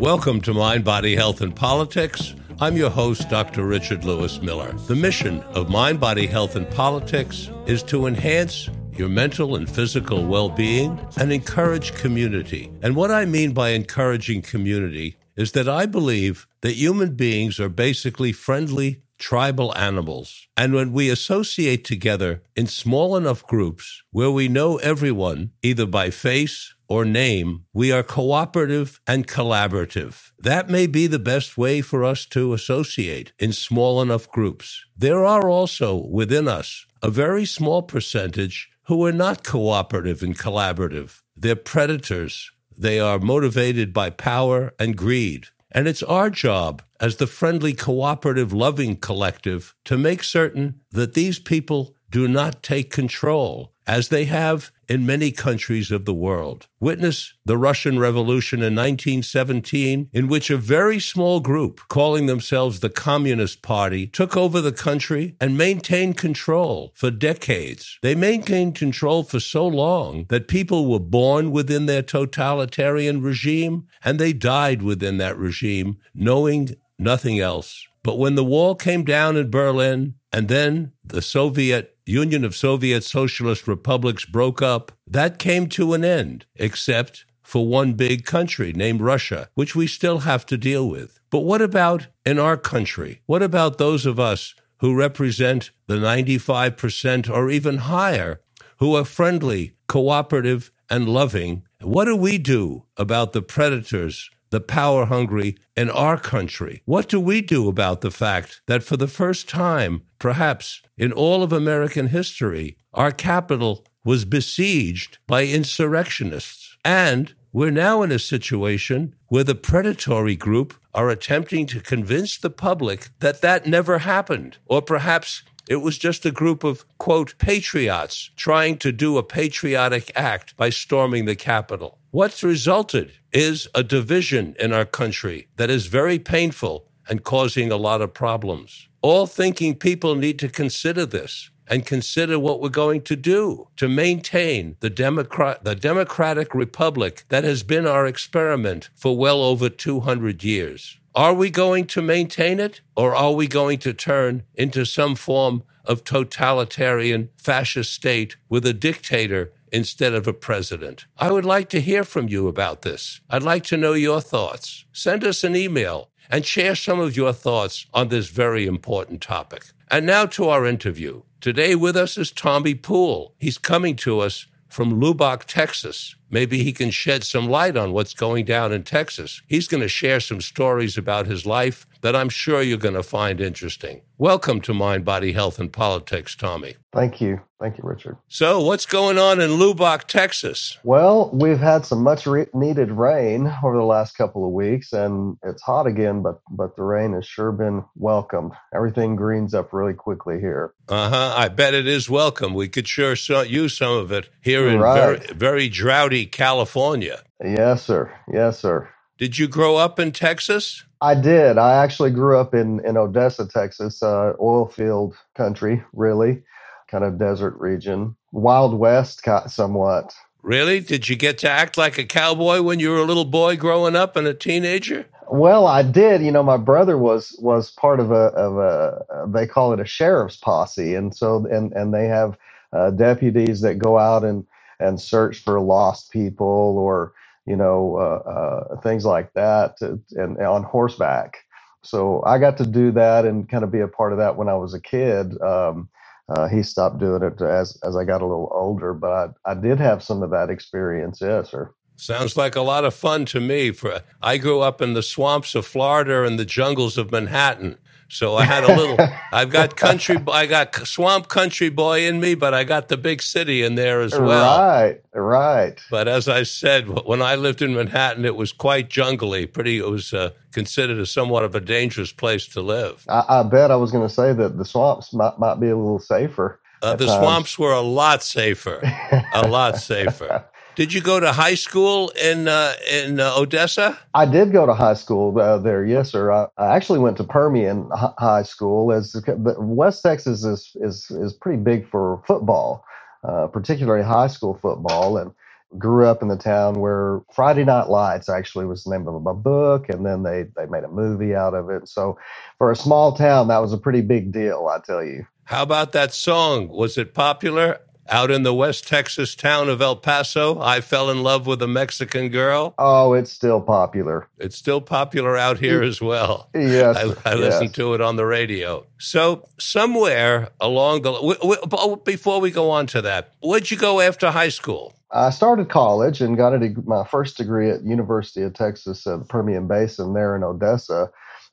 Welcome to Mind, Body, Health, and Politics. I'm your host, Dr. Richard Lewis Miller. The mission of Mind, Body, Health, and Politics is to enhance your mental and physical well being and encourage community. And what I mean by encouraging community is that I believe that human beings are basically friendly tribal animals. And when we associate together in small enough groups where we know everyone, either by face or name, we are cooperative and collaborative. That may be the best way for us to associate in small enough groups. There are also within us a very small percentage who are not cooperative and collaborative. They're predators. They are motivated by power and greed. And it's our job as the friendly, cooperative, loving collective to make certain that these people do not take control, as they have in many countries of the world. Witness the Russian Revolution in 1917, in which a very small group, calling themselves the Communist Party, took over the country and maintained control for decades. They maintained control for so long that people were born within their totalitarian regime and they died within that regime, knowing nothing else. But when the wall came down in Berlin and then the Soviet Union of Soviet Socialist Republics broke up, that came to an end, except for one big country named Russia, which we still have to deal with. But what about in our country? What about those of us who represent the 95% or even higher who are friendly, cooperative, and loving? What do we do about the predators the power hungry in our country. What do we do about the fact that for the first time, perhaps in all of American history, our capital was besieged by insurrectionists? And we're now in a situation where the predatory group are attempting to convince the public that that never happened, or perhaps it was just a group of, quote, patriots trying to do a patriotic act by storming the Capitol. What's resulted is a division in our country that is very painful and causing a lot of problems. All thinking people need to consider this and consider what we're going to do to maintain the, the democratic republic that has been our experiment for well over 200 years. Are we going to maintain it or are we going to turn into some form of totalitarian fascist state with a dictator instead of a president? I would like to hear from you about this. I'd like to know your thoughts. Send us an email and share some of your thoughts on this very important topic. And now to our interview. Today with us is Tommy Poole. He's coming to us from Lubbock, Texas. Maybe he can shed some light on what's going down in Texas. He's going to share some stories about his life that I'm sure you're going to find interesting. Welcome to Mind, Body, Health, and Politics, Tommy. Thank you. Thank you, Richard. So, what's going on in Lubbock, Texas? Well, we've had some much re- needed rain over the last couple of weeks, and it's hot again, but but the rain has sure been welcome. Everything greens up really quickly here. Uh huh. I bet it is welcome. We could sure so- use some of it here in Right. very, very droughty California. Yes, sir. Yes, sir. Did you grow up in Texas? I did. I actually grew up in in Odessa, Texas, uh, oil field country, really, kind of desert region, Wild West, somewhat. Really? Did you get to act like a cowboy when you were a little boy growing up and a teenager? Well, I did. You know, my brother was was part of a of a they call it a sheriff's posse, and so and and they have uh, deputies that go out and and search for lost people or you know uh, uh, things like that, to, and on horseback. So I got to do that and kind of be a part of that when I was a kid. Um, uh, he stopped doing it as as I got a little older, but I, I did have some of that experience. Yes, sir. Sounds like a lot of fun to me. For I grew up in the swamps of Florida and the jungles of Manhattan, so I had a little. I've got country. I got swamp country boy in me, but I got the big city in there as well. Right, right. But as I said, when I lived in Manhattan, it was quite jungly. Pretty. It was uh, considered a somewhat of a dangerous place to live. I, I bet I was going to say that the swamps might, might be a little safer. Uh, the times. swamps were a lot safer. A lot safer. Did you go to high school in uh, in uh, Odessa? I did go to high school uh, there, yes, sir. I, I actually went to Permian H- High School. As West Texas is is is pretty big for football, uh, particularly high school football, and grew up in the town where Friday Night Lights actually was the name of a book, and then they they made a movie out of it. So, for a small town, that was a pretty big deal, I tell you. How about that song? Was it popular? Out in the West Texas town of El Paso, I fell in love with a Mexican girl. Oh, it's still popular. It's still popular out here as well. Yes, I, I yes. listened to it on the radio. So somewhere along the w- w- oh, before we go on to that, where'd you go after high school? I started college and got a my first degree at University of Texas at the Permian Basin there in Odessa.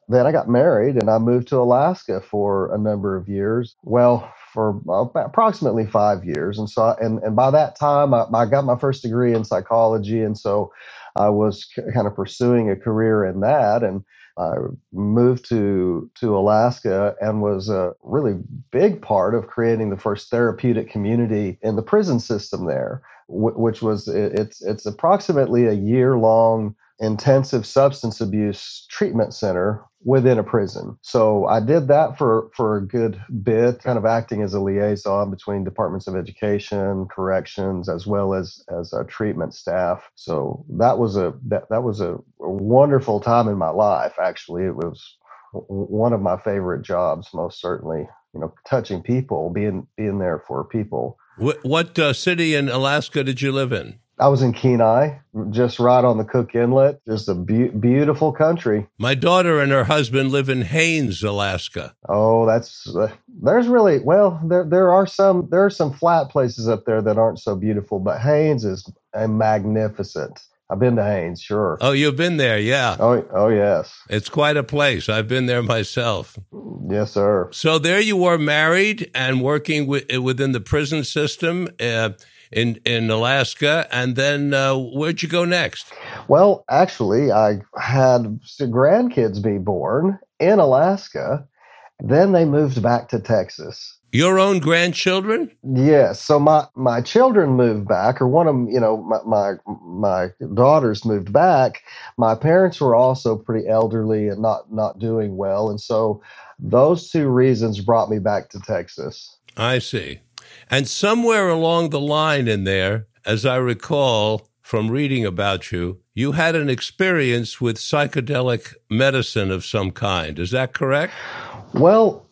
Then I got married and I moved to Alaska for a number of years. Well, for uh, approximately five years, and so and and by that time I, I got my first degree in psychology, and so I was k- kind of pursuing a career in that, and I moved to to Alaska and was a really big part of creating the first therapeutic community in the prison system there, wh- which was it- it's it's approximately a year long intensive substance abuse treatment center within a prison. So I did that for for a good bit, kind of acting as a liaison between departments of education, corrections, as well as as a treatment staff. So that was a that, that was a, a wonderful time in my life. Actually, it was one of my favorite jobs, most certainly. You know, touching people, being being there for people. What, what uh, city in Alaska did you live in? I was in Kenai, just right on the Cook Inlet. Just a be- beautiful country. My daughter and her husband live in Haines, Alaska. Oh, that's uh, there's really well there there are some there are some flat places up there that aren't so beautiful, but Haines is a magnificent. I've been to Haines, sure. Oh, you've been there, yeah. Oh, oh yes, It's quite a place. I've been there myself. yes, sir. So there you were, married and working with, within the prison system uh, in in Alaska, and then uh, where'd you go next? Well, actually, I had grandkids be born in Alaska. Then they moved back to Texas. Your own grandchildren? Yes. So my my children moved back, or one of them, you know, my my, my daughters moved back. My parents were also pretty elderly and not not doing well, and so those two reasons brought me back to Texas. I see. And somewhere along the line in there, as I recall from reading about you, you had an experience with psychedelic medicine of some kind. Is that correct? Well,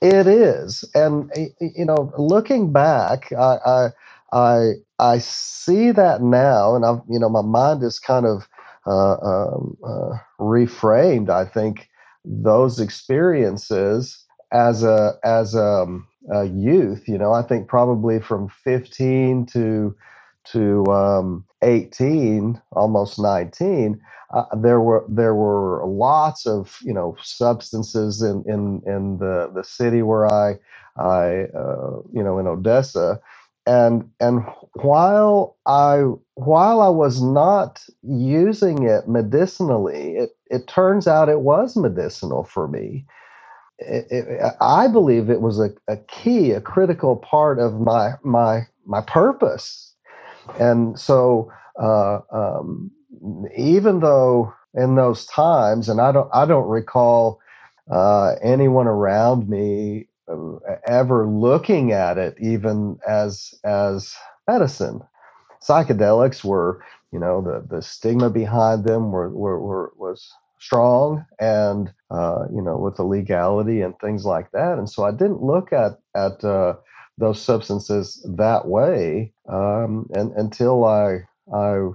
it is, and you know, looking back, I I I, see that now, and I've you know, my mind is kind of uh, um, uh, reframed. I think those experiences as a as a, a youth, you know, I think probably from fifteen to to um, eighteen, almost nineteen uh, there were there were lots of you know substances in in in the the city where I I uh, you know in Odessa. And and while I while I was not using it medicinally it it turns out it was medicinal for me it, I believe it was a, a key a critical part of my my my purpose and so uh, um, even though in those times, and I don't I don't recall uh, anyone around me uh, ever looking at it even as as medicine. Psychedelics were, you know, the the stigma behind them were were, were was strong and uh, you know with the legality and things like that. And so i didn't look at at uh, those substances that way um, and until i i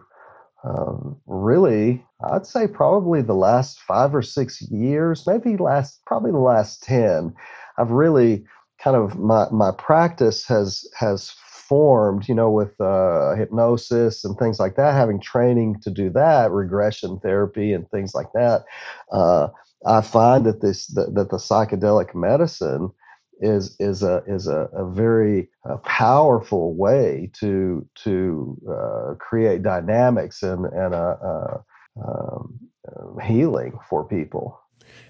um, really, I'd say probably the last five or six years, maybe last probably the last ten, I've really kind of my my practice has has formed, you know, with uh, hypnosis and things like that. Having training to do that, regression therapy and things like that, uh, I find that this that, that the psychedelic medicine is is a is a, a very uh, powerful way to to uh, create dynamics and and a, um, uh, healing for people.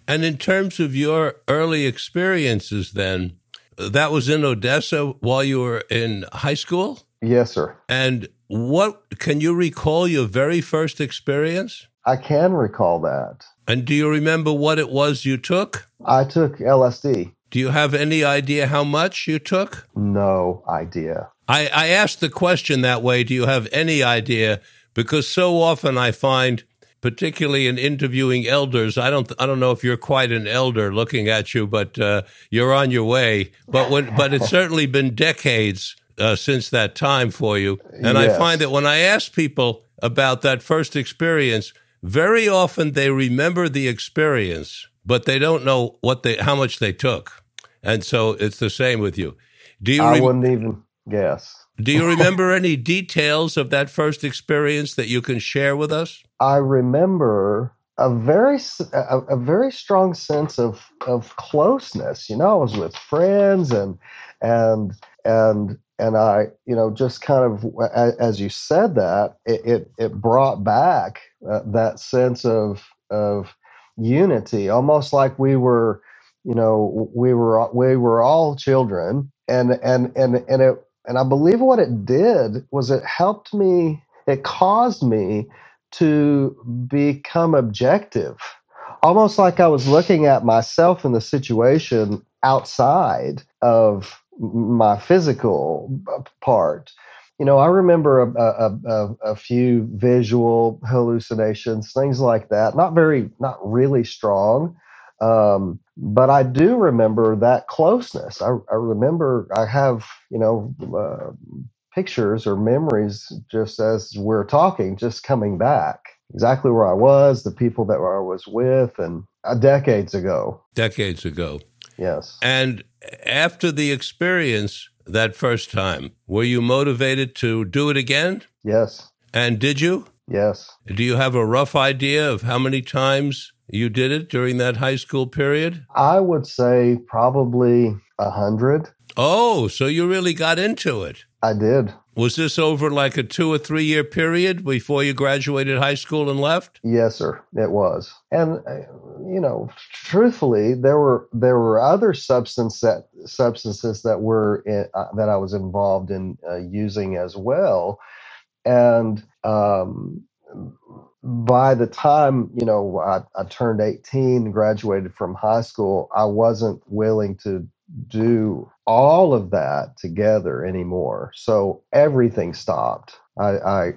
And in terms of your early experiences, then that was in Odessa while you were in high school. Yes, sir. And what can you recall your very first experience? I can recall that. And do you remember what it was you took? I took LSD. Do you have any idea how much you took? No idea. I, I asked the question that way. Do you have any idea? Because so often I find, particularly in interviewing elders, I don't I don't know if you're quite an elder looking at you, but uh, you're on your way. But when but it's certainly been decades uh, since that time for you, and I find that when I ask people about that first experience, very often they remember the experience, but they don't know what they how much they took, and so it's the same with you. Do you I rem- wouldn't even guess. Do you remember any details of that first experience that you can share with us? I remember a very a, a very strong sense of of closeness. You know, I was with friends and and and and I, you know, just kind of as you said that, it it, it brought back uh, that sense of of unity, almost like we were, you know, we were we were all children, and and and and it and I believe what it did was it helped me, it caused me to become objective, almost like I was looking at myself in the situation outside of my physical uh, part. You know, I remember a, a, a, a few visual hallucinations, things like that. Not very, not really strong, um, but I do remember that closeness. I, I remember I have, you know, uh, pictures or memories just as we're talking, just coming back. Exactly where I was, the people that I was with, and uh, decades ago. Decades ago. Yes. And after the experience that first time, were you motivated to do it again? Yes. And did you? Yes. Do you have a rough idea of how many times you did it during that high school period? I would say probably a hundred. Oh, so you really got into it. I did. Was this over like a two or three year period before you graduated high school and left? Yes, sir. It was. And uh, you know, truthfully, there were there were other substance that substances that were in, uh, that I was involved in uh, using as well. And um, by the time you know I, I turned 18 and graduated from high school, I wasn't willing to do all of that together anymore. So everything stopped. I, I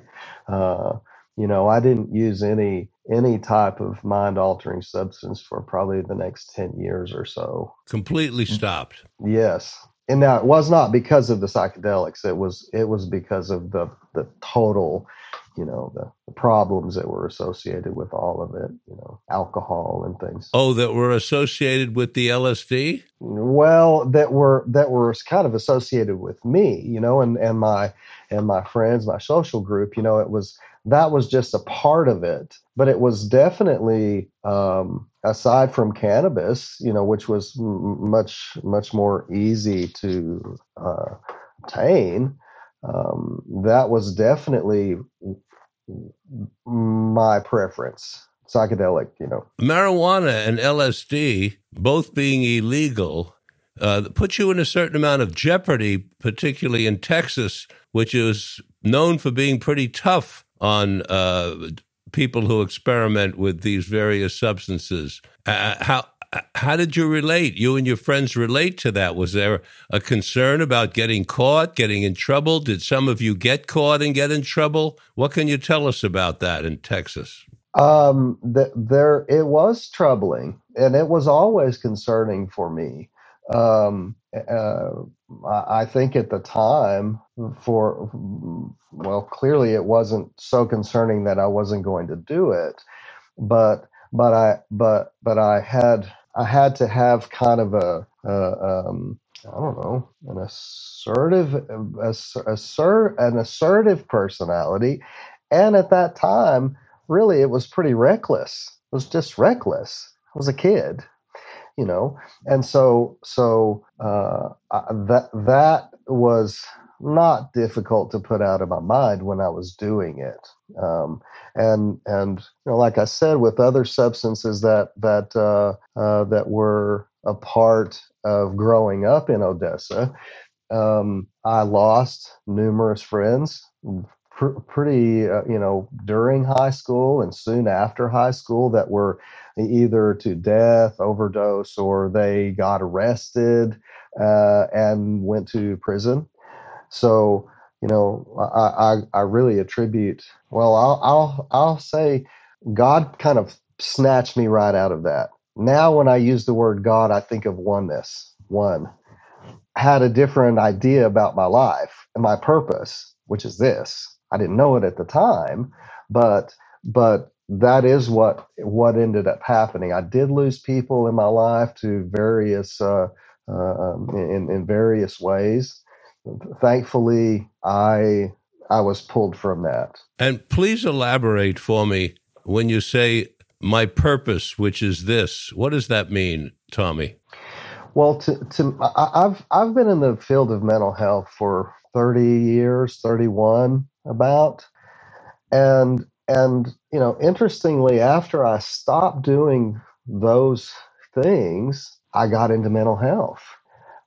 uh, you know, I didn't use any any type of mind altering substance for probably the next 10 years or so. Completely stopped. Yes. And now it was not because of the psychedelics. It was it was because of the the total, you know, the, the problems that were associated with all of it, you know, alcohol and things. Oh, that were associated with the LSD? Well, that were that were kind of associated with me, you know, and and my and my friends, my social group, you know, it was that was just a part of it, but it was definitely um, aside from cannabis, you know, which was m- much much more easy to uh, obtain. Um, that was definitely my preference, psychedelic, you know. Marijuana and LSD, both being illegal, uh, put you in a certain amount of jeopardy, particularly in Texas, which is known for being pretty tough on uh, people who experiment with these various substances. Uh, how how did you relate? You and your friends relate to that? Was there a concern about getting caught, getting in trouble? Did some of you get caught and get in trouble? What can you tell us about that in Texas? Um, th- there it was troubling, and it was always concerning for me. Um, uh, I think at the time, for well, clearly it wasn't so concerning that I wasn't going to do it, but but I but but I had I had to have kind of a, a um, I don't know an assertive assert an assertive personality, and at that time really it was pretty reckless. It was just reckless. I was a kid, you know, and so so uh, that that was not difficult to put out of my mind when I was doing it. Um, and and you know, like I said, with other substances that that uh, uh, that were a part of growing up in Odessa, um, I lost numerous friends pr- pretty, uh, you know, during high school and soon after high school that were either to death, overdose, or they got arrested uh, and went to prison. So, you know, I, I, I really attribute, well, I'll, I'll, I'll say God kind of snatched me right out of that. Now, when I use the word God, I think of oneness, one had a different idea about my life and my purpose, which is this. I didn't know it at the time, but but that is what what ended up happening. I did lose people in my life to various uh, uh, um, in in various ways. Thankfully, I I was pulled from that. And please elaborate for me when you say my purpose, which is this. What does that mean, Tommy? Well, to, to I've I've been in the field of mental health for 30 years, 31 about, and and you know, interestingly, after I stopped doing those things, I got into mental health.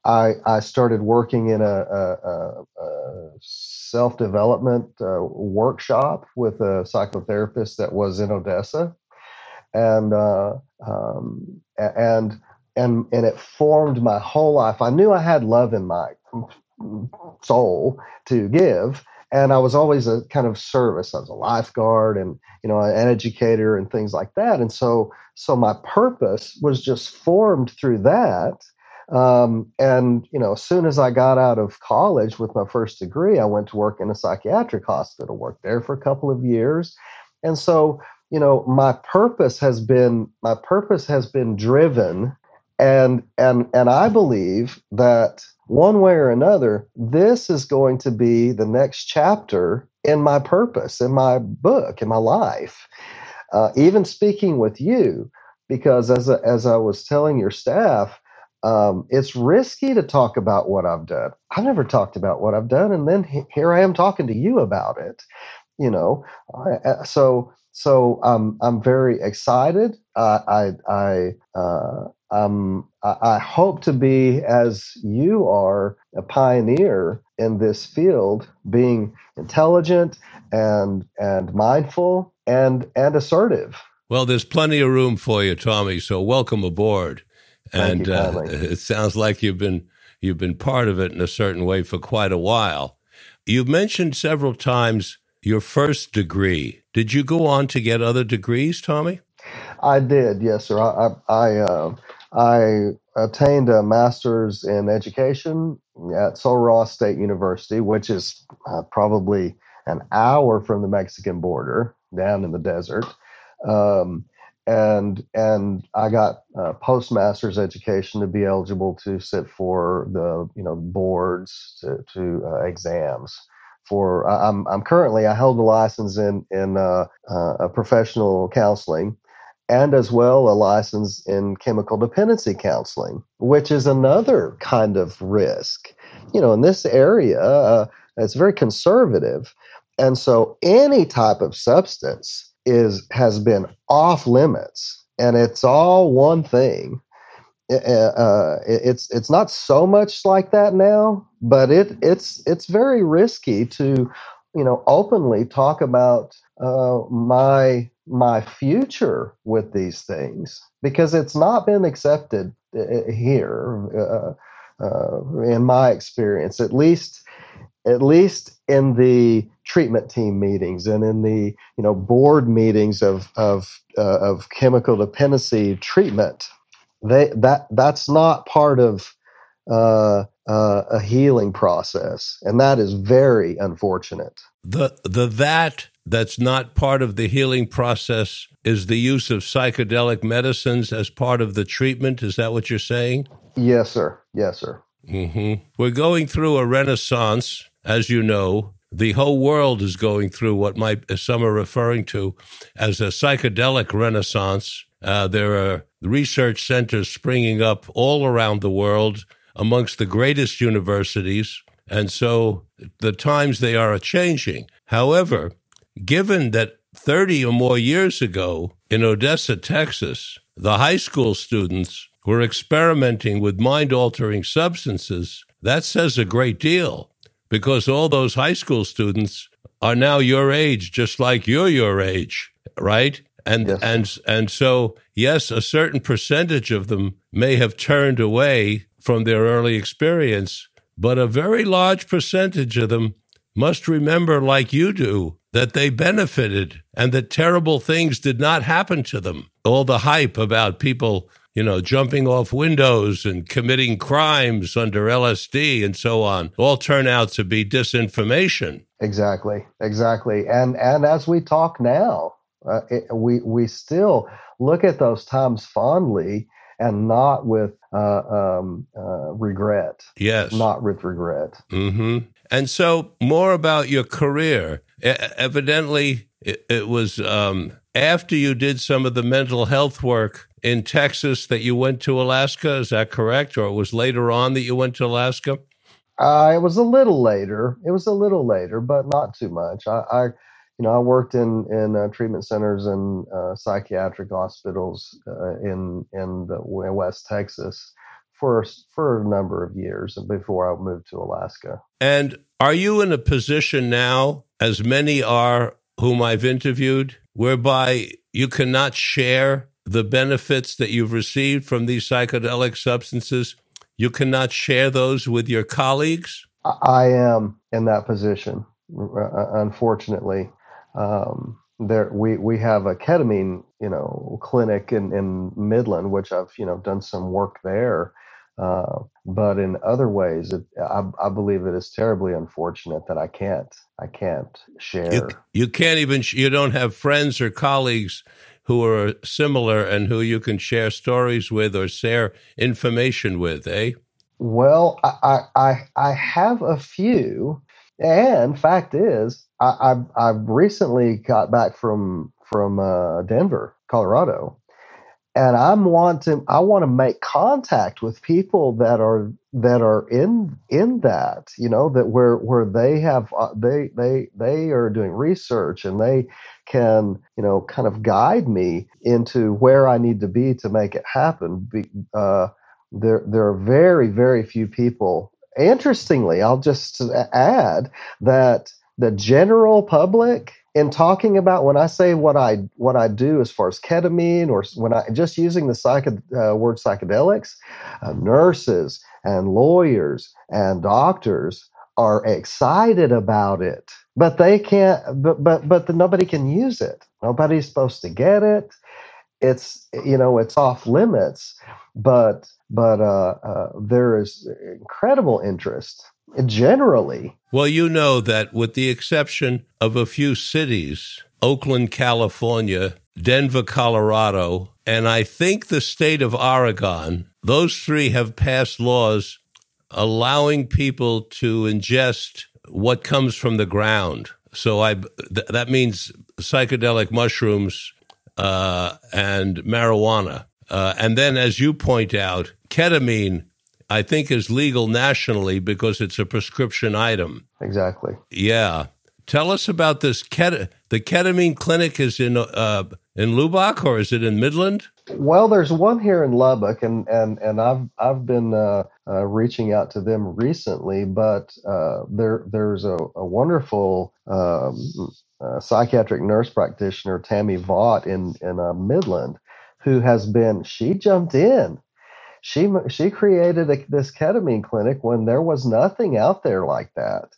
I I started working in a, a, a, self development uh, workshop with a psychotherapist that was in Odessa, and uh, um, and and and it formed my whole life. I knew I had love in my soul to give, and I was always a kind of service. I was a lifeguard and you know an educator and things like that. And so so my purpose was just formed through that. Um, and you know, as soon as I got out of college with my first degree, I went to work in a psychiatric hospital. Worked there for a couple of years, and so you know, my purpose has been my purpose has been driven and and and I believe that one way or another, this is going to be the next chapter in my purpose, in my book, in my life. Uh, even speaking with you, because as a, as I was telling your staff, um, it's risky to talk about what I've done. I've never talked about what I've done, and then he- here I am talking to you about it. You know, I, uh, so so um, I'm very excited. Uh, I I uh, um, I, I hope to be, as you are, a pioneer in this field, being intelligent and and mindful and and assertive. Well, there's plenty of room for you, Tommy. So welcome aboard. Thank And you uh, it sounds like you've been you've been part of it in a certain way for quite a while. You've mentioned several times your first degree. Did you go on to get other degrees, Tommy? I did, yes, sir. I I I, uh, I attained a master's in education at Sul Ross State University, which is uh, probably an hour from the Mexican border, down in the desert. Um, and and I got uh, postmaster's education to be eligible to sit for the you know boards to, to uh, exams. For I'm I'm currently I held a license in in uh, uh, a professional counseling and as well a license in chemical dependency counseling, which is another kind of risk. You know, in this area, uh, it's very conservative, and so any type of substance is has been off limits, and it's all one thing. Uh, uh, it's it's not so much like that now, but it it's it's very risky to, you know, openly talk about uh, my my future with these things because it's not been accepted uh, here uh, uh, in my experience at least at least in the treatment team meetings and in the you know board meetings of of uh, of chemical dependency treatment. They that that's not part of uh, uh, a healing process and that is very unfortunate. The the that that's not part of the healing process is the use of psychedelic medicines as part of the treatment. Is that what you're saying? yes sir. Yes sir. Hmm We're going through a renaissance, as you know. The whole world is going through what might some are referring to as a psychedelic renaissance. Uh, there are research centers springing up all around the world amongst the greatest universities, and so the times they are changing. However, given that 30 or more years ago in Odessa, Texas, the high school students were experimenting with mind altering substances that says a great deal because all those high school students are now your age, just like you're your age, right? And Yes. and and so yes, a certain percentage of them may have turned away from their early experience, but a very large percentage of them must remember, like you do, that they benefited and that terrible things did not happen to them. All the hype about people, you know, jumping off windows and committing crimes under LSD and so on, all turn out to be disinformation. Exactly, exactly. And and as we talk now, uh, it, we we still look at those times fondly and not with uh, um, uh, regret, Yes. not with regret. Mm-hmm. And so, more about your career. E- evidently, it, it was um, after you did some of the mental health work in Texas that you went to Alaska. Is that correct? Or it was later on that you went to Alaska? Uh, it was a little later. It was a little later, but not too much. I, I you know, I worked in in uh, treatment centers and uh, psychiatric hospitals uh, in in the West Texas for for a number of years before I moved to Alaska. And are you in a position now, as many are whom I've interviewed, whereby you cannot share the benefits that you've received from these psychedelic substances? You cannot share those with your colleagues? I am in that position, uh, unfortunately. Um, there, we we have a ketamine, you know, clinic in in Midland, which I've you know done some work there. Uh, but in other ways, it, I, I believe it is terribly unfortunate that I can't I can't share. you can't even, you don't have friends or colleagues who are similar and who you can share stories with or share information with, eh? Well, I I I I have a few, and fact is, I I, I recently got back from from uh, Denver, Colorado, and I'm wanting I want to make contact with people that are that are in in that you know that where where they have uh, they they they are doing research and they can you know kind of guide me into where I need to be to make it happen. Be, uh, there there are very very few people. Interestingly, I'll just add that the general public in talking about when I say what I what I do as far as ketamine or when I just using the uh, word psychedelics, uh, nurses and lawyers and doctors are excited about it, but they can't. But but but the, nobody can use it. Nobody's supposed to get it. It's you know it's off limits, but but uh, uh, there is incredible interest generally Well, you know that with the exception of a few cities, Oakland, California, Denver, Colorado, and I think the state of Oregon, those three have passed laws allowing people to ingest what comes from the ground. So I th- that means psychedelic mushrooms uh, and marijuana. Uh, and then, as you point out, ketamine, I think, is legal nationally because it's a prescription item. exactly. Yeah. Tell us about this. Ket- the ketamine clinic is in uh, in Lubbock or is it in Midland? Well, there's one here in Lubbock, and and and I've I've been uh, uh, reaching out to them recently, but uh, there there's a, a wonderful um, uh, psychiatric nurse practitioner, Tammy Vaught in in uh, Midland, who has been she jumped in. She she created a, this ketamine clinic when there was nothing out there like that,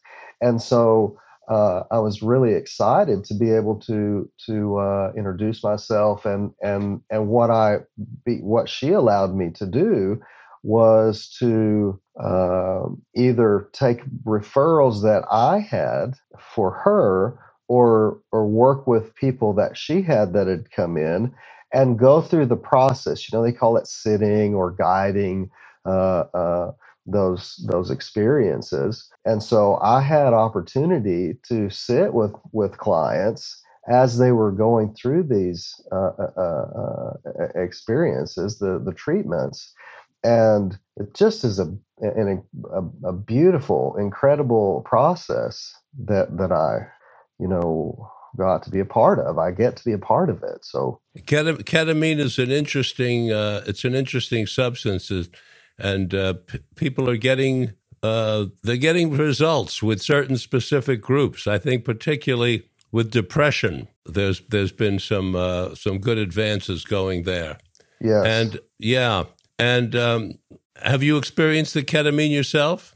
and so uh, I was really excited to be able to to uh, introduce myself and and and what I be, what she allowed me to do was to uh, either take referrals that I had for her or or work with people that she had that had come in and go through the process. You know, they call it sitting or guiding. Uh, uh, those those experiences and so i had opportunity to sit with with clients as they were going through these uh, uh, uh, experiences the the treatments and it just is a an, a, a beautiful incredible process that that i you know got to be a part of i get to be a part of it so Ketam- ketamine is an interesting. Uh, it's an interesting substance, and uh, p- people are getting uh, they're getting results with certain specific groups. I think particularly with depression, there's there's been some uh, some good advances going there. Yes. And yeah, and um, have you experienced the ketamine yourself?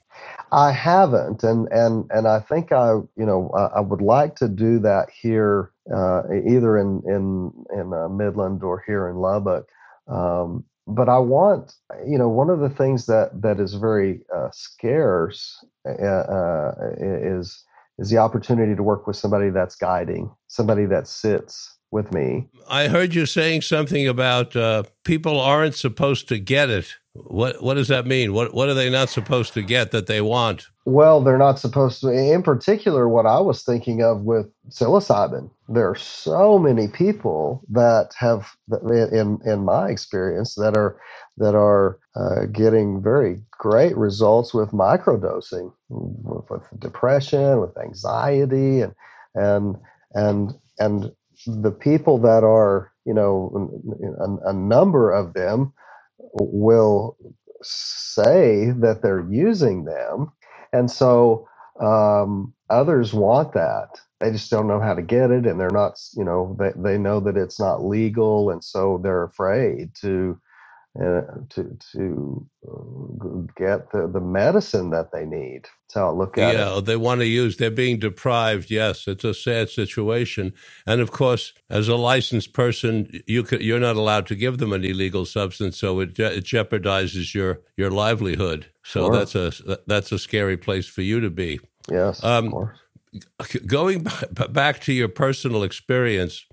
I haven't, and and and I think I, you know, I, I would like to do that here, uh, either in in in uh, Midland or here in Lubbock. Um, but I want, you know, one of the things that that is very uh, scarce uh, uh, is is the opportunity to work with somebody that's guiding, somebody that sits with me. I heard you saying something about uh, people aren't supposed to get it. What what does that mean? What what are they not supposed to get that they want? Well, they're not supposed to. In particular, what I was thinking of with psilocybin, there are so many people that have, in in my experience, that are that are uh, getting very great results with microdosing, with, with depression, with anxiety, and and and and the people that are, you know, a, a number of them will say that they're using them. And so um, others want that. They just don't know how to get it. And they're not, you know, they, they know that it's not legal. And so they're afraid to uh, to to uh, get the, the medicine that they need. That's how I look at yeah, it. they want to use. They're being deprived. Yes, it's a sad situation. And of course, as a licensed person, you could, you're not allowed to give them an illegal substance, so it, it jeopardizes your your livelihood. So Sure. that's a that's a scary place for you to be. Yes, Um, of course. Going b- back to your personal experience,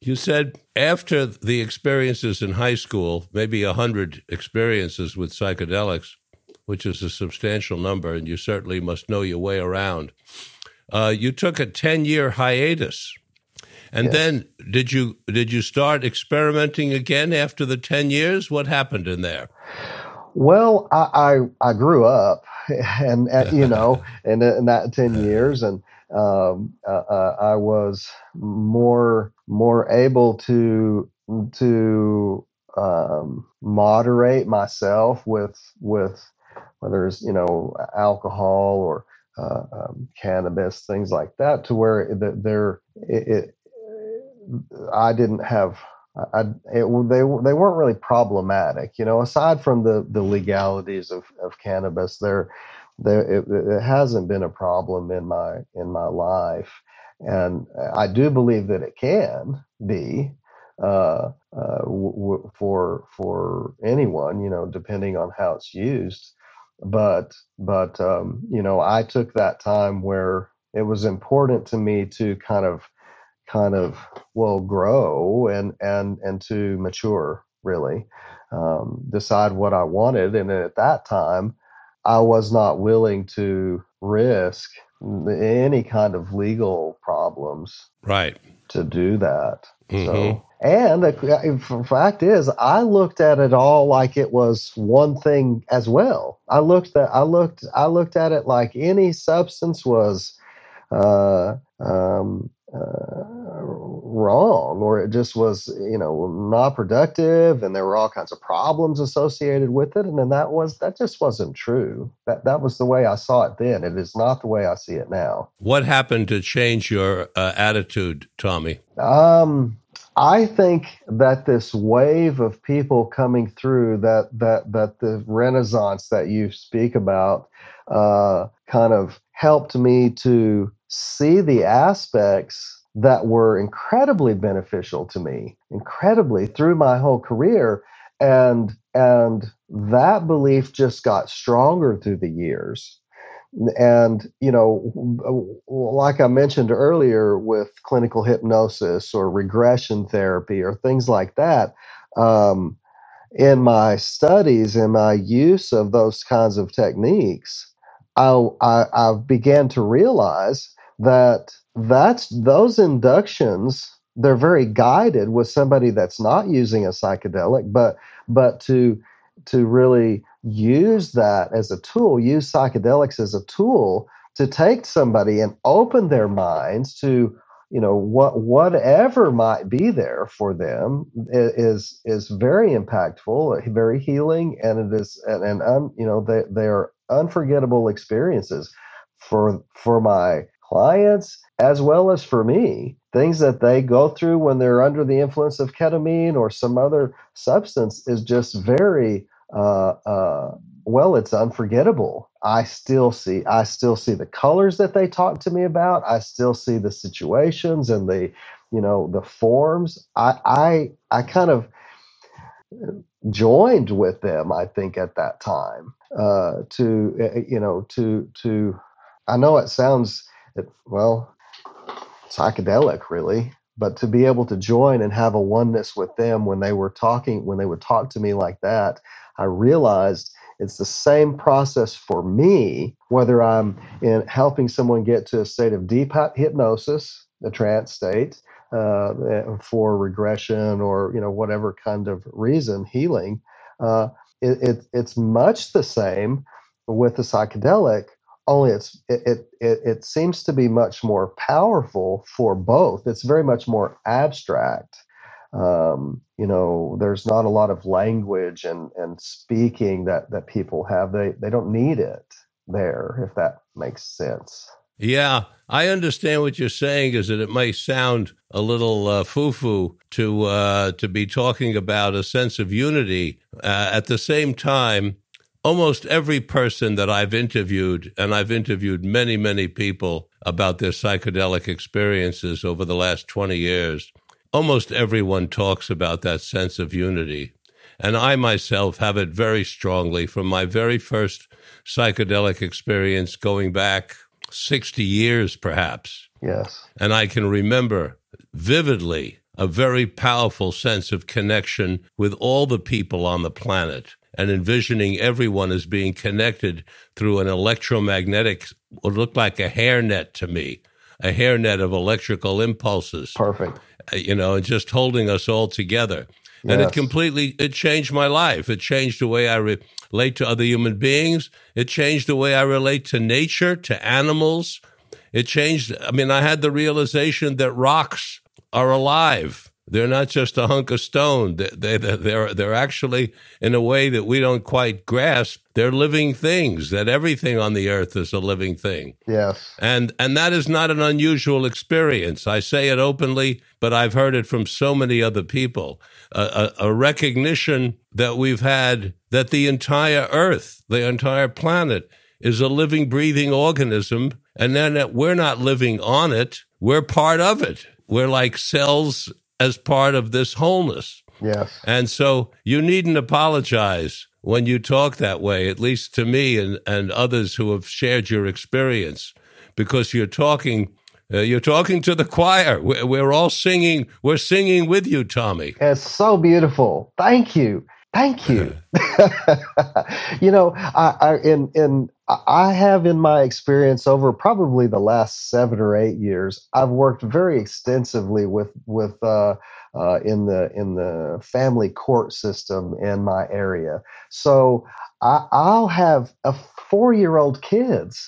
you said after the experiences in high school, maybe a hundred experiences with psychedelics, which is a substantial number, and you certainly must know your way around. Uh, you took a ten-year hiatus, and Yes. then did you did you start experimenting again after the ten years? What happened in there? Well, I, I I grew up, and, and you know, in, in that ten years, and um, uh, uh, I was more more able to to um, moderate myself with with whether it's you know alcohol or uh, um, cannabis, things like that, to where there it, it I didn't have I, it, they they weren't really problematic, you know. Aside from the the legalities of, of cannabis, there there it, it hasn't been a problem in my in my life, and I do believe that it can be uh, uh, w- w- for for anyone, you know, depending on how it's used. But but um, you know, I took that time where it was important to me to kind of kind of will grow and and and to mature really. Um, decide what i wanted. And at that time i was not willing to risk any kind of legal problems Right. to do that Mhm. so and the the fact is i looked at it all like it was one thing as well i looked at i looked i looked at it like any substance was uh, um, uh, wrong or it just was you know not productive and there were all kinds of problems associated with it and then that was that just wasn't true. That that was the way i saw it then. It is not the way i see it now. What happened to change your uh, attitude, Tommy? um I think that this wave of people coming through that that that the renaissance that you speak about uh, kind of helped me to see the aspects that were incredibly beneficial to me, incredibly through my whole career, and and that belief just got stronger through the years. And you know like i mentioned earlier with clinical hypnosis or regression therapy or things like that um, in my studies and my use of those kinds of techniques I, I, I began to realize that that's those inductions they're very guided with somebody that's not using a psychedelic but but to to really use that as a tool, use psychedelics as a tool to take somebody and open their minds to you know what whatever might be there for them is is very impactful very healing and it is and, and um, you know they they are unforgettable experiences for for my clients as well as for me things that they go through when they're under the influence of ketamine or some other substance is just very uh, uh, well it's unforgettable. I still see i still see the colors that they talk to me about. I still see the situations and the you know the forms. I i i kind of joined with them i think at that time uh to uh, you know to to i know it sounds it, well psychedelic really. But to be able to join and have a oneness with them when they were talking when they would talk to me like that i realized it's the same process for me whether i'm in helping someone get to a state of deep hypnosis a trance state uh, for regression or you know whatever kind of reason healing uh, it, it, it's much the same with the psychedelic only it's it, it it seems to be much more powerful for both it's very much more abstract um, you know there's not a lot of language and and speaking that that people have they they don't need it there if that makes sense Yeah, I understand what you're saying. Is that it may sound a little uh, foo-foo to uh, to be talking about a sense of unity. Uh, at the same time, almost every person that I've interviewed, and I've interviewed many, many people about their psychedelic experiences over the last 20 years, almost everyone talks about that sense of unity. And I myself have it very strongly from my very first psychedelic experience going back 60 years, perhaps. yes And I can remember vividly a very powerful sense of connection with all the people on the planet and envisioning everyone as being connected through an electromagnetic, what looked like a hairnet to me, a hairnet of electrical impulses perfect uh, you know, and just holding us all together. And it completely it changed my life. It changed the way I re- relate to other human beings. It changed the way I relate to nature, to animals. It changed. I mean, I had the realization that rocks are alive. They're not just a hunk of stone. They, they, they're they're actually in a way that we don't quite grasp. They're living things. That everything on the earth is a living thing yes and and that is not an unusual experience. I say it openly, but I've heard it from so many other people. A, a, a recognition that we've had that the entire Earth, the entire planet, is a living, breathing organism, and then that we're not living on it; we're part of it. We're like cells as part of this wholeness. yes And so you needn't apologize when you talk that way, at least to me and, and others who have shared your experience, because you're talking. Uh, you're talking to the choir. We're, we're all singing. We're singing with you, Tommy. It's so beautiful. Thank you. Thank you. you know, I, I in in I have in my experience over probably the last seven or eight years, I've worked very extensively with with uh, uh, in the in the family court system in my area. So I, I'll have a four year old kids,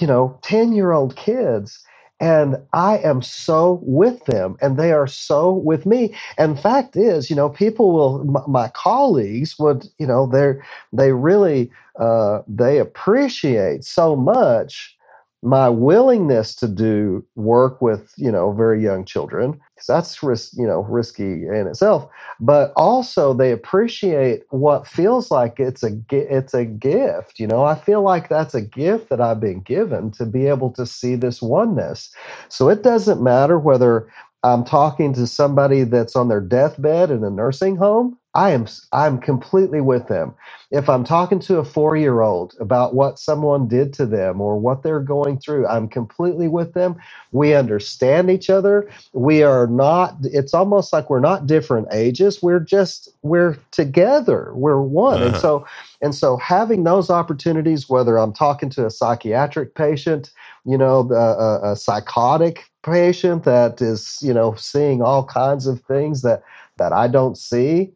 you know, ten year old kids. And I am so with them, and they are so with me. And fact is you know people will my, my colleagues would you know they're they really uh, they appreciate so much my willingness to do work with you know very young children because that's risk you know risky in itself. But also they appreciate what feels like it's a it's a gift you know? I feel like that's a gift that i've been given to be able to see this oneness. So it doesn't matter whether I'm talking to somebody that's on their deathbed in a nursing home, I am I'm completely with them. If I'm talking to a 4-year-old about what someone did to them or what they're going through, I'm completely with them. We understand each other. We are not it's almost like we're not different ages. We're just we're together. We're one. And Uh-huh. so and so having those opportunities whether I'm talking to a psychiatric patient you know, the, a, a psychotic patient that is, you know, seeing all kinds of things that that I don't see,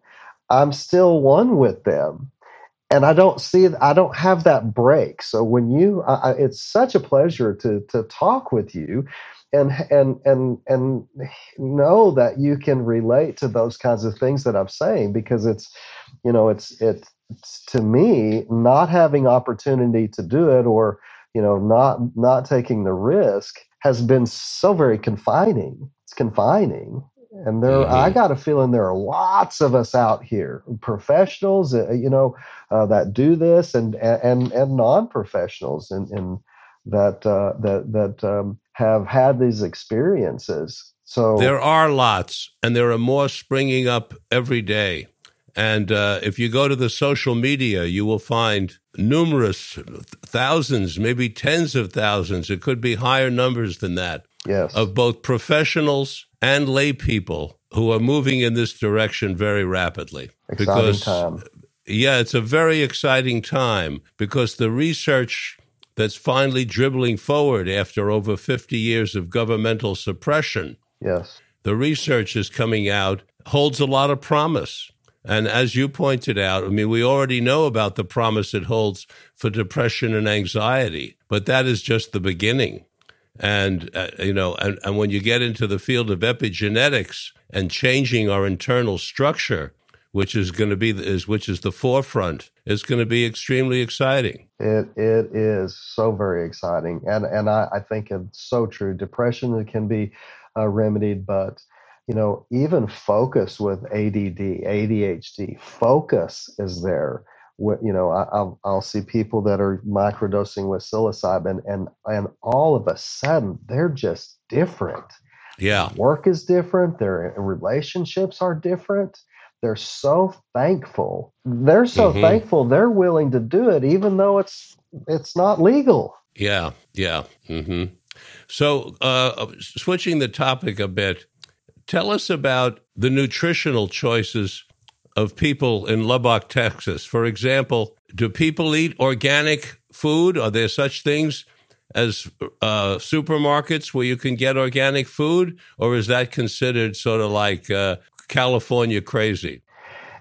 I'm still one with them, and I don't see, I don't have that break. So when you, I, it's such a pleasure to to talk with you, and and and and know that you can relate to those kinds of things that I'm saying because it's you know it's it's to me not having opportunity to do it or you know not not taking the risk has been so very confining it's confining and there i hmm got a feeling there are lots of us out here professionals uh, you know uh, that do this and and and non-professionals and and that uh, that that um, have had these experiences so There are lots, and there are more springing up every day. And uh, if you go to the social media, you will find numerous thousands, maybe tens of thousands. It could be higher numbers than that yes of both professionals and lay people who are moving in this direction very rapidly. exciting Because, time yeah, it's a very exciting time because the research that's finally dribbling forward after over 50 years of governmental suppression yes the research is coming out holds a lot of promise. And as you pointed out, I mean, we already know about the promise it holds for depression and anxiety, but that is just the beginning. And, uh, you know, and, and when you get into the field of epigenetics and changing our internal structure, which is going to be, is, which is the forefront, is going to be extremely exciting. It it is so very exciting, and and I, I think it's so true. Depression can be uh, remedied, but you know even focus with ADD, ADHD, focus is there. You know, I, I'll I'll see people that are microdosing with psilocybin, and and all of a sudden they're just different Yeah. work is different their relationships are different they're so thankful they're so hmm thankful they're willing to do it even though it's it's not legal Yeah. Yeah. hmm So, uh, switching the topic a bit, tell us about the nutritional choices of people in Lubbock, Texas. For example, do people eat organic food? Are there such things as uh, supermarkets where you can get organic food, or is that considered sort of like uh, California crazy?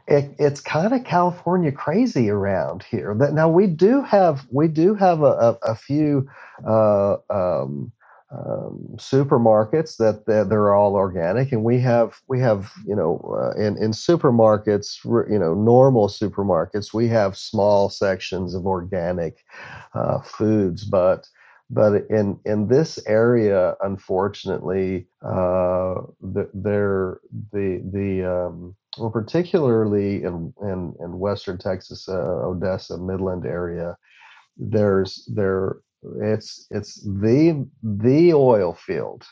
it, it's kind of california crazy around here now we do have we do have a, a, a few uh, um, um, supermarkets that, that they're all organic. And we have we have you know uh, in in supermarkets you know normal supermarkets we have small sections of organic uh, foods. But but in in this area unfortunately uh, the, there the the um, well, particularly in, in, in western Texas, uh, Odessa, Midland area, there's there it's it's the the oil field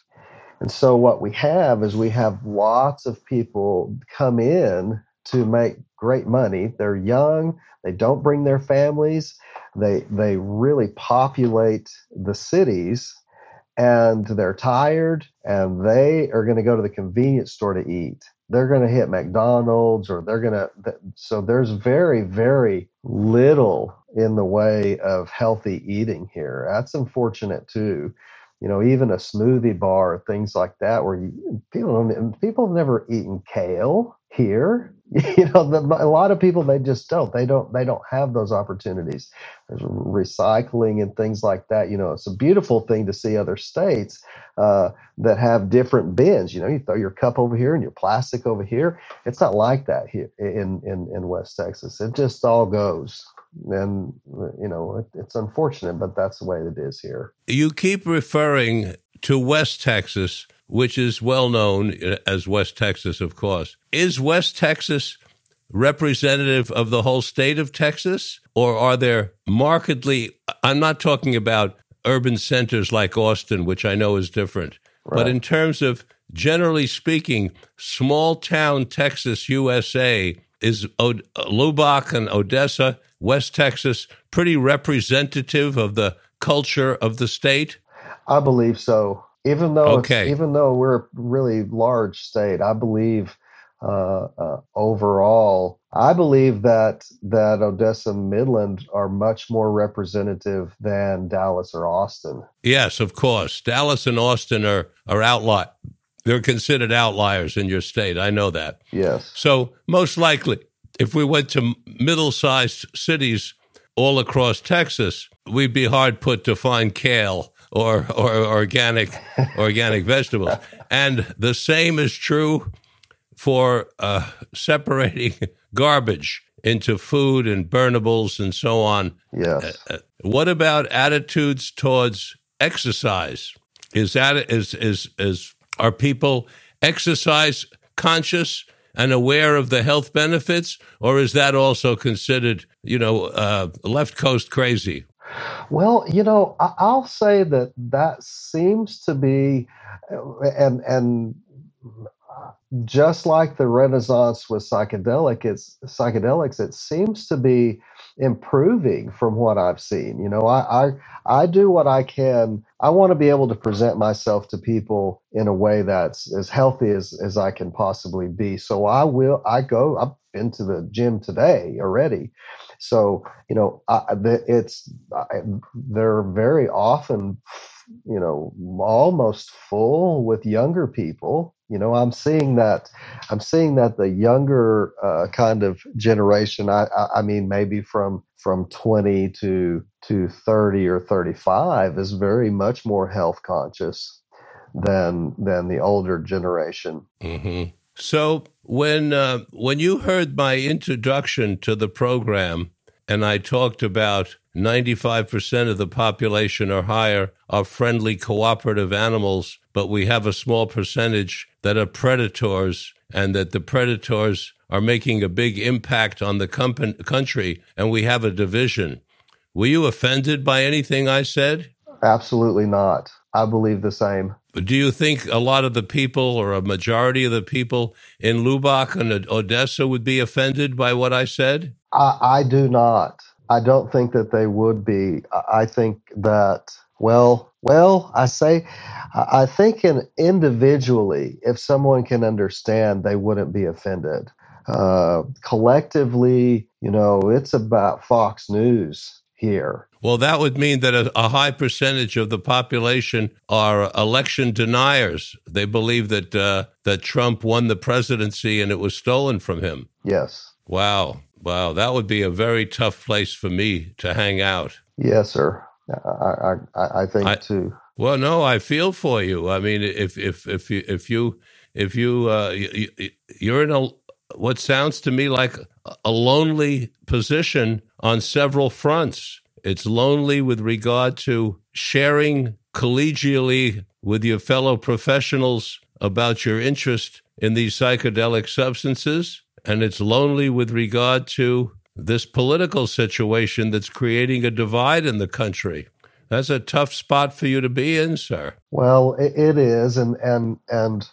and so what we have is we have lots of people come in to make great money. They're young, they don't bring their families, they they really populate the cities and they're tired and they are going to go to the convenience store to eat. They're going to hit McDonald's or they're going to so there's very very little in the way of healthy eating here. That's unfortunate too you know, even a smoothie bar, things like that, where you, people people have never eaten kale here. You know, the, a lot of people they just don't. They don't. They don't have those opportunities. There's recycling and things like that. You know, it's a beautiful thing to see other states uh, that have different bins. You know, you throw your cup over here and your plastic over here. It's not like that here in in in West Texas. It just all goes and you know it, it's unfortunate but that's the way it is here You keep referring to West Texas, which is well known uh, as West Texas, of course. Is West Texas representative of the whole state of Texas? Or are there markedly, I'm not talking about urban centers like Austin, which I know is different, but in terms of generally speaking, small town Texas, USA, is Od- Lubbock and Odessa, West Texas, pretty representative of the culture of the state? i believe so even though Okay. even though we're a really large state i believe uh, uh, overall i believe that that odessa and midland are much more representative than dallas or austin Yes, of course. Dallas and Austin are are outli They're considered outliers in your state. I know that. yes So most likely, if we went to middle-sized cities all across Texas, we'd be hard put to find kale or or organic organic vegetables. And the same is true for uh, separating garbage into food and burnables and so on. Yes. What about attitudes towards exercise? Is that is is is are people exercise conscious and aware of the health benefits, or is that also considered, you know, uh, left coast crazy? Well, you know, I'll say that that seems to be, and and just like the Renaissance with psychedelic, it's psychedelics. It seems to be improving from what I've seen. You know, I I, I do what I can. I want to be able to present myself to people in a way that's as healthy as as I can possibly be. So I will. I go. I've been to the gym today already. So you know, I, it's I, they're very often you know almost full with younger people you know i'm seeing that i'm seeing that the younger uh, kind of generation I, I i mean maybe from from 20 to to 30 or 35 is very much more health conscious than than the older generation. Hmm So when uh, when you heard my introduction to the program, and I talked about ninety five percent of the population or higher are friendly, cooperative animals, but we have a small percentage that are predators, and that the predators are making a big impact on the country, and we have a division. Were you offended by anything I said? absolutely not i believe the same Do you think a lot of the people, or a majority of the people in Lubbock and Odessa, would be offended by what I said? I, I do not. I don't think that they would be. I think that well, well, I say, I I think in individually, if someone can understand, they wouldn't be offended. Uh, collectively, you know, it's about Fox News here. Well, that would mean that a, a high percentage of the population are election deniers. They believe that uh, that Trump won the presidency and it was stolen from him. Yes, Wow, wow, that would be a very tough place for me to hang out. yes, sir. I, I, I think I, too. Well, no, I feel for you. I mean, if if if you if you if you uh, you, you're in a what sounds to me like a lonely position on several fronts. It's lonely with regard to sharing collegially with your fellow professionals about your interest in these psychedelic substances, and it's lonely with regard to this political situation that's creating a divide in the country. That's a tough spot for you to be in, sir. Well, it, is, and and and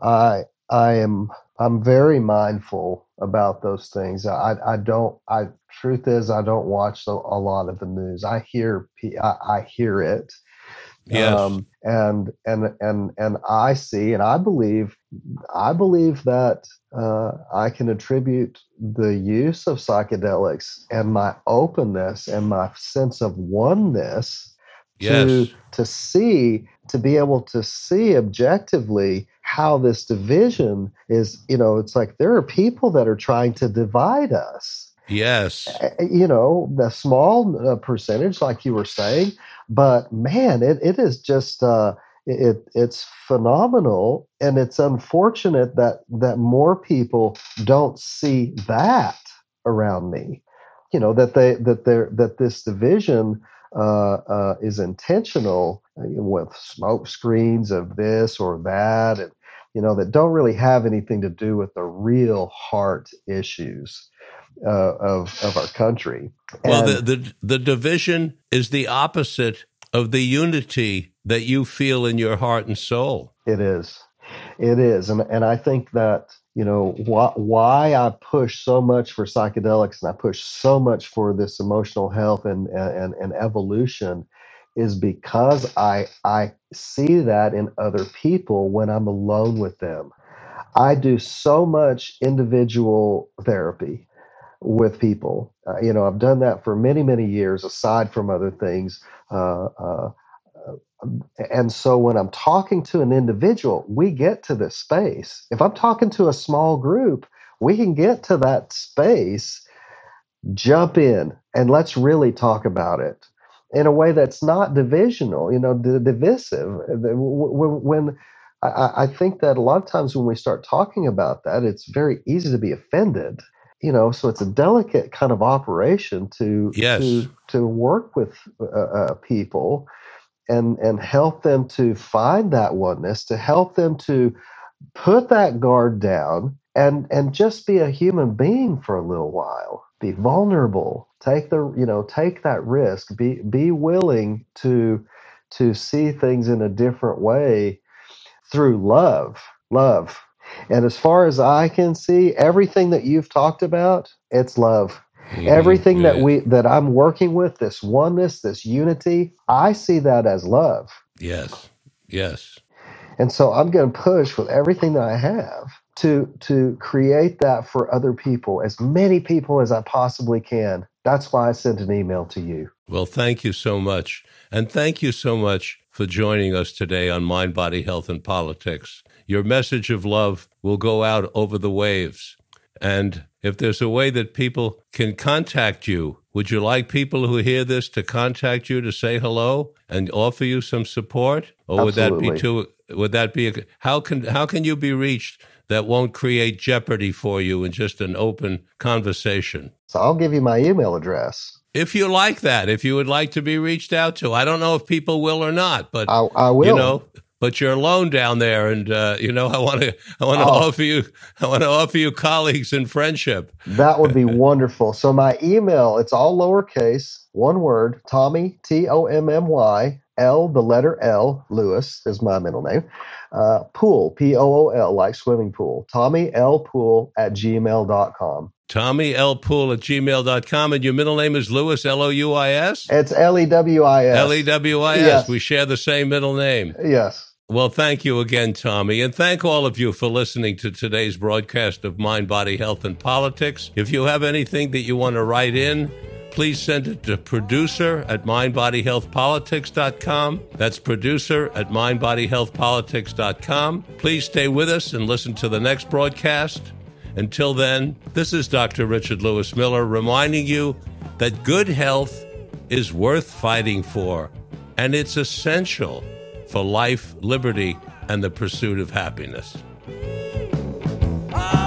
I I am I'm very mindful about those things. I I don't. I truth is I don't watch a, lot of the news. I hear I, I hear it, Yes. um, and and and and I see, and I believe I believe that uh, I can attribute the use of psychedelics and my openness and my sense of oneness to Yes. to see to be able to see objectively how this division is you know it's like there are people that are trying to divide us Yes. You know the small uh, percentage like you were saying but man it, it is just uh it it's phenomenal and it's unfortunate that that more people don't see that around me. You know that they that they're that this division uh, uh, is intentional uh, with smoke screens of this or that and you know that don't really have anything to do with the real heart issues uh, of of our country. Well, the, the the division is the opposite of the unity that you feel in your heart and soul. it is. It is. And and i think that you know why, i push so much for psychedelics and i push so much for this emotional health and and, and evolution is because i i see that in other people when i'm alone with them. I do so much individual therapy with people. Uh, you know i've done that for many many years aside from other things uh, uh, and so when I'm talking to an individual, we get to this space. If I'm talking to a small group, we can get to that space, jump in, and let's really talk about it. in a way that's not divisional, you know, d- divisive. When, when I, I think that a lot of times when we start talking about that, it's very easy to be offended. You know, so it's a delicate kind of operation to Yes. to to work with uh, uh, people and and help them to find that oneness, to help them to put that guard down and and just be a human being for a little while. Be vulnerable. Take the you know take that risk. Be be willing to to see things in a different way through love love. And as far as i can see everything that you've talked about it's love Mhm. everything that we that i'm working with this oneness this unity i see that as love Yes. Yes. and so I'm going to push with everything that I have to to create that for other people, as many people as I possibly can. That's why I sent an email to you. Well, thank you so much. And thank you so much for joining us today on Mind, Body, Health, and Politics. Your message of love will go out over the waves. And if there's a way that people can contact you, would you like people who hear this to contact you to say hello and offer you some support? Or would that be Absolutely. too would that be a, how can how can you be reached that won't create jeopardy for you in just an open conversation? So I'll give you my email address. if you like that, if you would like to be reached out to. I don't know if people will or not, but I, I will. you know, but you're alone down there, and uh, you know, I want to, I want to Oh. offer you, I want to offer you colleagues and friendship. That would be wonderful. So my email, it's all lowercase, one word, Tommy, T O M M Y, L, the letter L, Lewis is my middle name. Uh, pool, P O O L, like swimming pool. Tommy L Pool at gmail.com. Tommy L. Pool at gmail.com, and your middle name is Lewis, L O U I S? It's L E W I S. L E W I S. Yes. We share the same middle name. Yes. Well, thank you again, Tommy. And thank all of you for listening to today's broadcast of Mind, Body, Health, and Politics. If you have anything that you want to write in, please send it to producer at mindbodyhealthpolitics.com. That's producer at mindbodyhealthpolitics.com. Please stay with us and listen to the next broadcast. Until then, this is Dr. Richard Lewis Miller reminding you that good health is worth fighting for, and it's essential for life, liberty, and the pursuit of happiness. Ah!